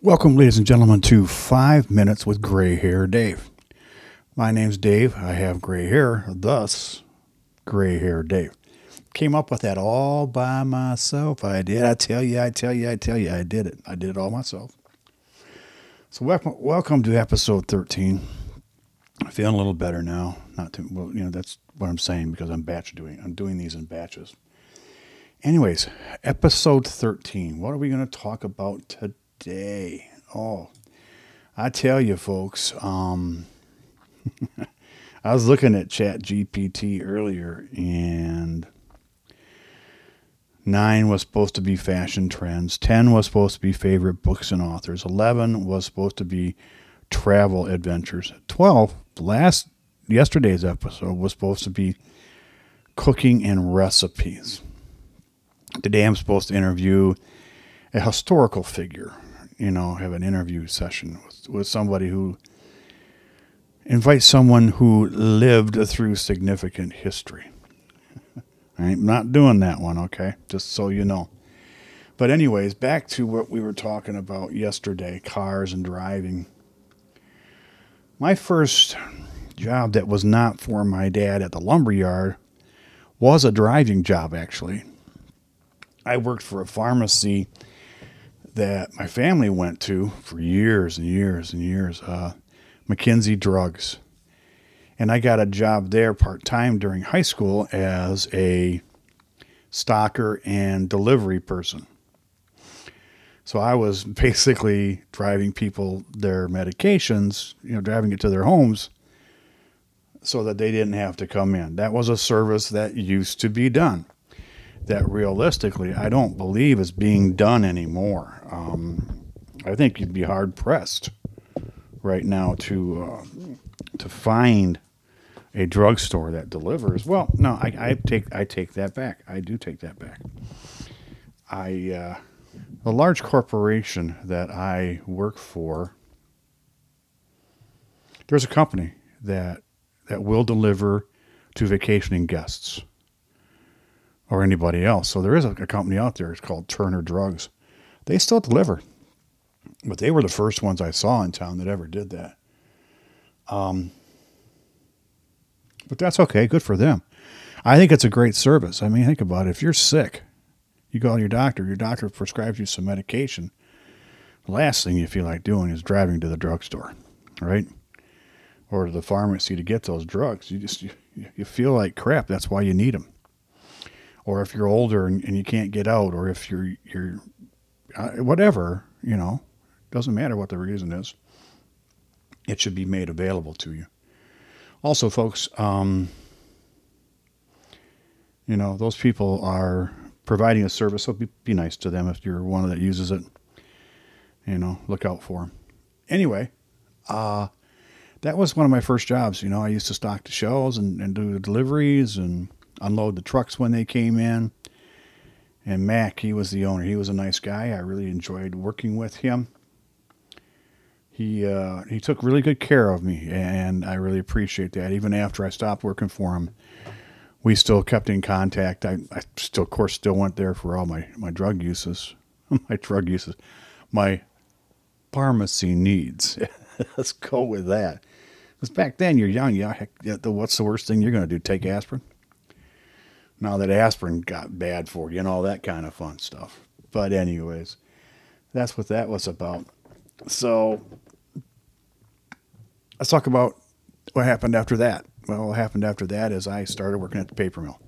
Welcome, ladies and gentlemen, to Five Minutes with Gray Hair Dave. My name's Dave. I have gray hair, thus, Gray Hair Dave. Came up with that all by myself. I did. I tell you, I tell you, I tell you, I did it. I did it all myself. So, welcome, welcome to episode 13. I'm feeling a little better now. Not too well, you know, that's what I'm saying because I'm batch doing. I'm doing these in batches. Anyways, episode 13. What are we going to talk about today? Oh, I tell you, folks, um, I was looking at Chat GPT earlier and nine was supposed to be fashion trends, 10 was supposed to be favorite books and authors, 11 was supposed to be travel adventures, 12, last yesterday's episode was supposed to be cooking and recipes. Today I'm supposed to interview a historical figure, you know, have an interview session with, with somebody who invite someone who lived through significant history. I'm not doing that one, okay? Just so you know. But, anyways, back to what we were talking about yesterday cars and driving. My first job that was not for my dad at the lumber yard was a driving job, actually. I worked for a pharmacy that my family went to for years and years and years, uh, McKinsey Drugs. And I got a job there part time during high school as a stocker and delivery person. So I was basically driving people their medications, you know, driving it to their homes so that they didn't have to come in. That was a service that used to be done that realistically I don't believe is being done anymore. Um, I think you'd be hard pressed right now to uh, to find a drugstore that delivers. Well, no, I, I, take I take that back. I do take that back. I uh, a large corporation that I work for. There's a company that that will deliver to vacationing guests or anybody else. So there is a, a company out there. It's called Turner Drugs. They still deliver, but they were the first ones I saw in town that ever did that. Um, but that's okay. Good for them. I think it's a great service. I mean, think about it. If you're sick, you go to your doctor, your doctor prescribes you some medication. Last thing you feel like doing is driving to the drugstore, right? Or to the pharmacy to get those drugs. You just you, you feel like crap. That's why you need them or if you're older and, and you can't get out, or if you're you're uh, whatever, you know, doesn't matter what the reason is. It should be made available to you. Also, folks, um, you know, those people are providing a service, so be, be nice to them if you're one that uses it. You know, look out for them. Anyway, uh, that was one of my first jobs. You know, I used to stock the shelves and, and do the deliveries and unload the trucks when they came in. And Mac, he was the owner. He was a nice guy. I really enjoyed working with him. He uh, he took really good care of me, and I really appreciate that. Even after I stopped working for him, we still kept in contact. I, I still, of course, still went there for all my, my drug uses, my drug uses, my pharmacy needs. Let's go with that. Because back then you're young. Yeah, what's the worst thing you're going to do? Take aspirin? Now that aspirin got bad for you and all that kind of fun stuff. But, anyways, that's what that was about. So, let's talk about what happened after that. Well, what happened after that is I started working at the paper mill.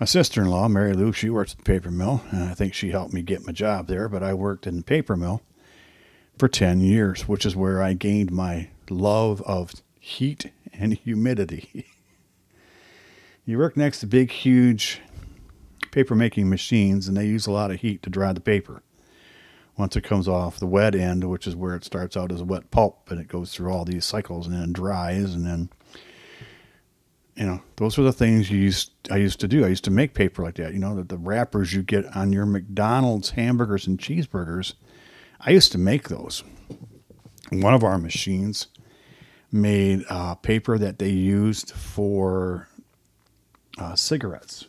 My sister in law, Mary Lou, she works at the paper mill, and I think she helped me get my job there, but I worked in the paper mill for 10 years, which is where I gained my love of heat and humidity. You work next to big, huge paper making machines, and they use a lot of heat to dry the paper. Once it comes off the wet end, which is where it starts out as a wet pulp, and it goes through all these cycles and then dries, and then you know those are the things you used I used to do. I used to make paper like that. You know the, the wrappers you get on your McDonald's hamburgers and cheeseburgers. I used to make those. One of our machines made uh, paper that they used for uh, cigarettes.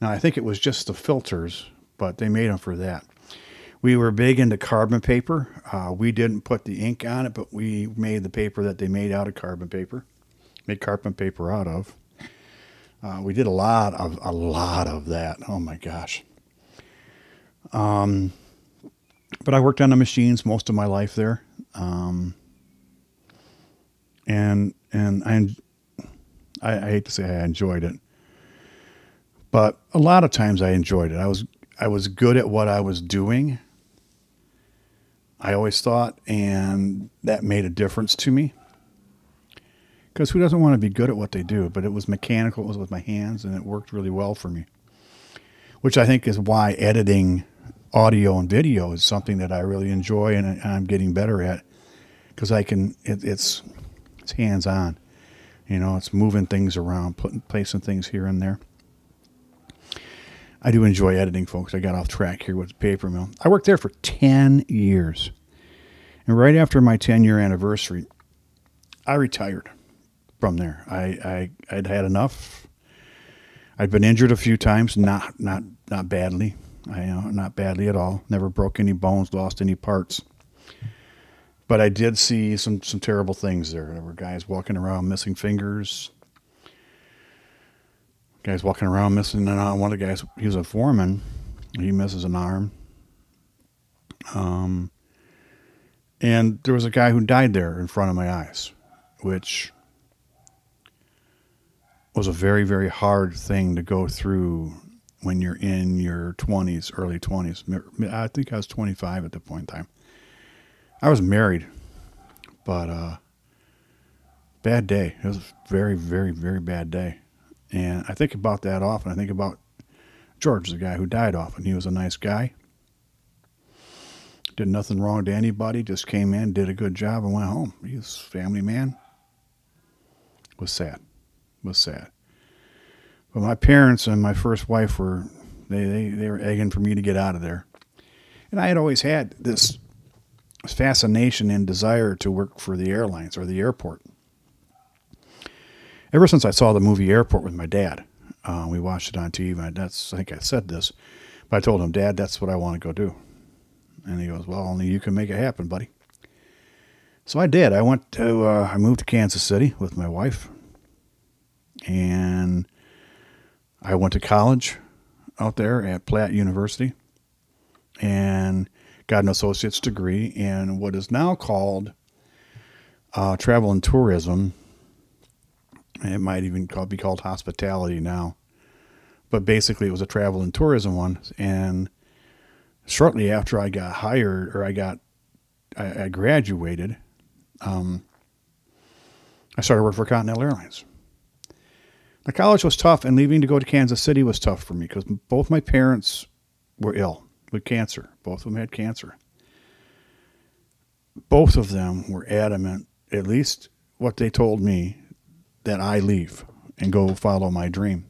Now, I think it was just the filters, but they made them for that. We were big into carbon paper. Uh, we didn't put the ink on it, but we made the paper that they made out of carbon paper, made carbon paper out of. Uh, we did a lot of a lot of that. Oh my gosh. Um, but I worked on the machines most of my life there, um, and and I, I I hate to say I enjoyed it, but a lot of times I enjoyed it. I was I was good at what I was doing. I always thought, and that made a difference to me. Because who doesn't want to be good at what they do? But it was mechanical, it was with my hands, and it worked really well for me. Which I think is why editing audio and video is something that I really enjoy and I'm getting better at. Because I can, it, it's it's hands on. You know, it's moving things around, putting placing things here and there. I do enjoy editing, folks. I got off track here with the paper mill. I worked there for 10 years. And right after my 10 year anniversary, I retired from there. I, I I'd had enough. I'd been injured a few times, not not not badly. I you know, not badly at all. Never broke any bones, lost any parts. But I did see some some terrible things there. There were guys walking around missing fingers. Guys walking around missing an arm. One of the guys, he was a foreman. He misses an arm. Um, and there was a guy who died there in front of my eyes, which was a very, very hard thing to go through when you're in your 20s, early 20s. I think I was 25 at the point in time. I was married, but uh, bad day. It was a very, very, very bad day. And I think about that often. I think about George, the guy who died often. He was a nice guy. Did nothing wrong to anybody, just came in, did a good job, and went home. He was family man. was sad was sad. But my parents and my first wife were they, they, they were egging for me to get out of there. And I had always had this fascination and desire to work for the airlines or the airport. Ever since I saw the movie Airport with my dad, uh, we watched it on TV. And That's I think I said this, but I told him, Dad, that's what I want to go do. And he goes, Well, only you can make it happen, buddy. So I did. I went to uh, I moved to Kansas City with my wife, and I went to college out there at Platt University and got an associate's degree in what is now called uh, travel and tourism. It might even call, be called hospitality now. But basically, it was a travel and tourism one. And shortly after I got hired, or I got, I, I graduated, um, I started working for Continental Airlines. The college was tough, and leaving to go to Kansas City was tough for me because both my parents were ill with cancer. Both of them had cancer. Both of them were adamant, at least what they told me, that I leave and go follow my dream.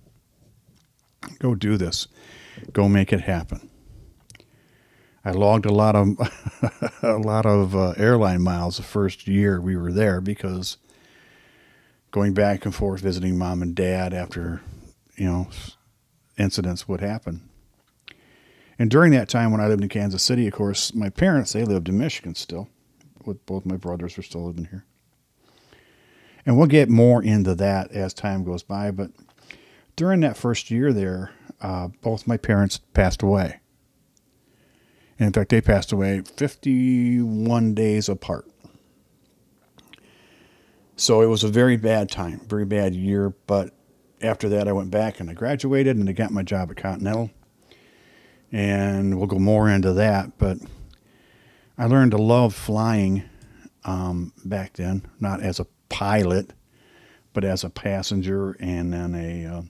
Go do this. Go make it happen. I logged a lot of a lot of uh, airline miles the first year we were there because going back and forth visiting mom and dad after, you know, incidents would happen. And during that time when I lived in Kansas City, of course, my parents, they lived in Michigan still. With both my brothers were still living here. And we'll get more into that as time goes by. But during that first year there, uh, both my parents passed away. And in fact, they passed away 51 days apart. So it was a very bad time, very bad year. But after that, I went back and I graduated and I got my job at Continental. And we'll go more into that. But I learned to love flying um, back then, not as a pilot, but as a passenger and then a, uh,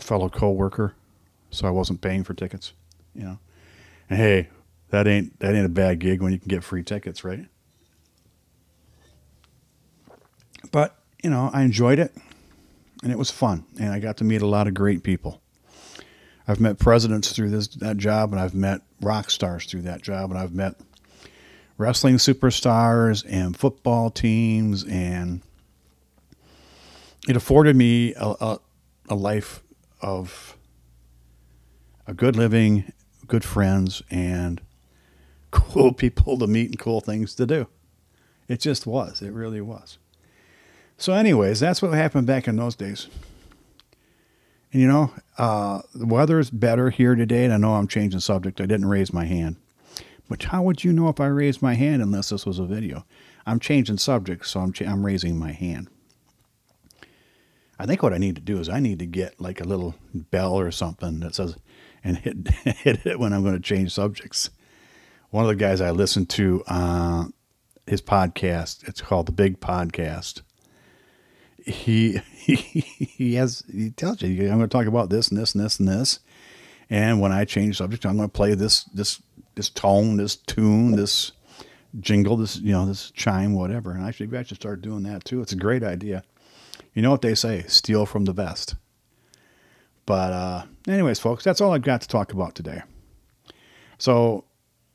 fellow coworker. So I wasn't paying for tickets, you know. And hey, that ain't that ain't a bad gig when you can get free tickets, right? But, you know, I enjoyed it and it was fun. And I got to meet a lot of great people. I've met presidents through this that job, and I've met rock stars through that job, and I've met wrestling superstars and football teams, and it afforded me a, a, a life of a good living, good friends, and cool people to meet and cool things to do. It just was. It really was. So, anyways, that's what happened back in those days. And you know, uh, the weather's better here today. And I know I'm changing subject. I didn't raise my hand. But how would you know if I raised my hand unless this was a video? I'm changing subjects, so I'm, ch- I'm raising my hand. I think what I need to do is I need to get like a little bell or something that says, and hit, hit it when I'm going to change subjects. One of the guys I listen to, uh, his podcast, it's called The Big Podcast. He, he, he has, he tells you, I'm going to talk about this and this and this and this. And when I change subject, I'm going to play this, this, this tone, this tune, this jingle, this, you know, this chime, whatever. And I should, I should start doing that too. It's a great idea. You know what they say, steal from the best. But, uh, anyways, folks, that's all I've got to talk about today. So,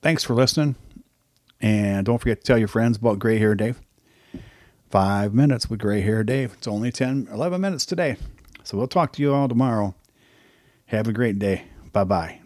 thanks for listening. And don't forget to tell your friends about Gray Hair Dave. Five minutes with Gray Hair Dave. It's only 10, 11 minutes today. So, we'll talk to you all tomorrow. Have a great day. Bye bye.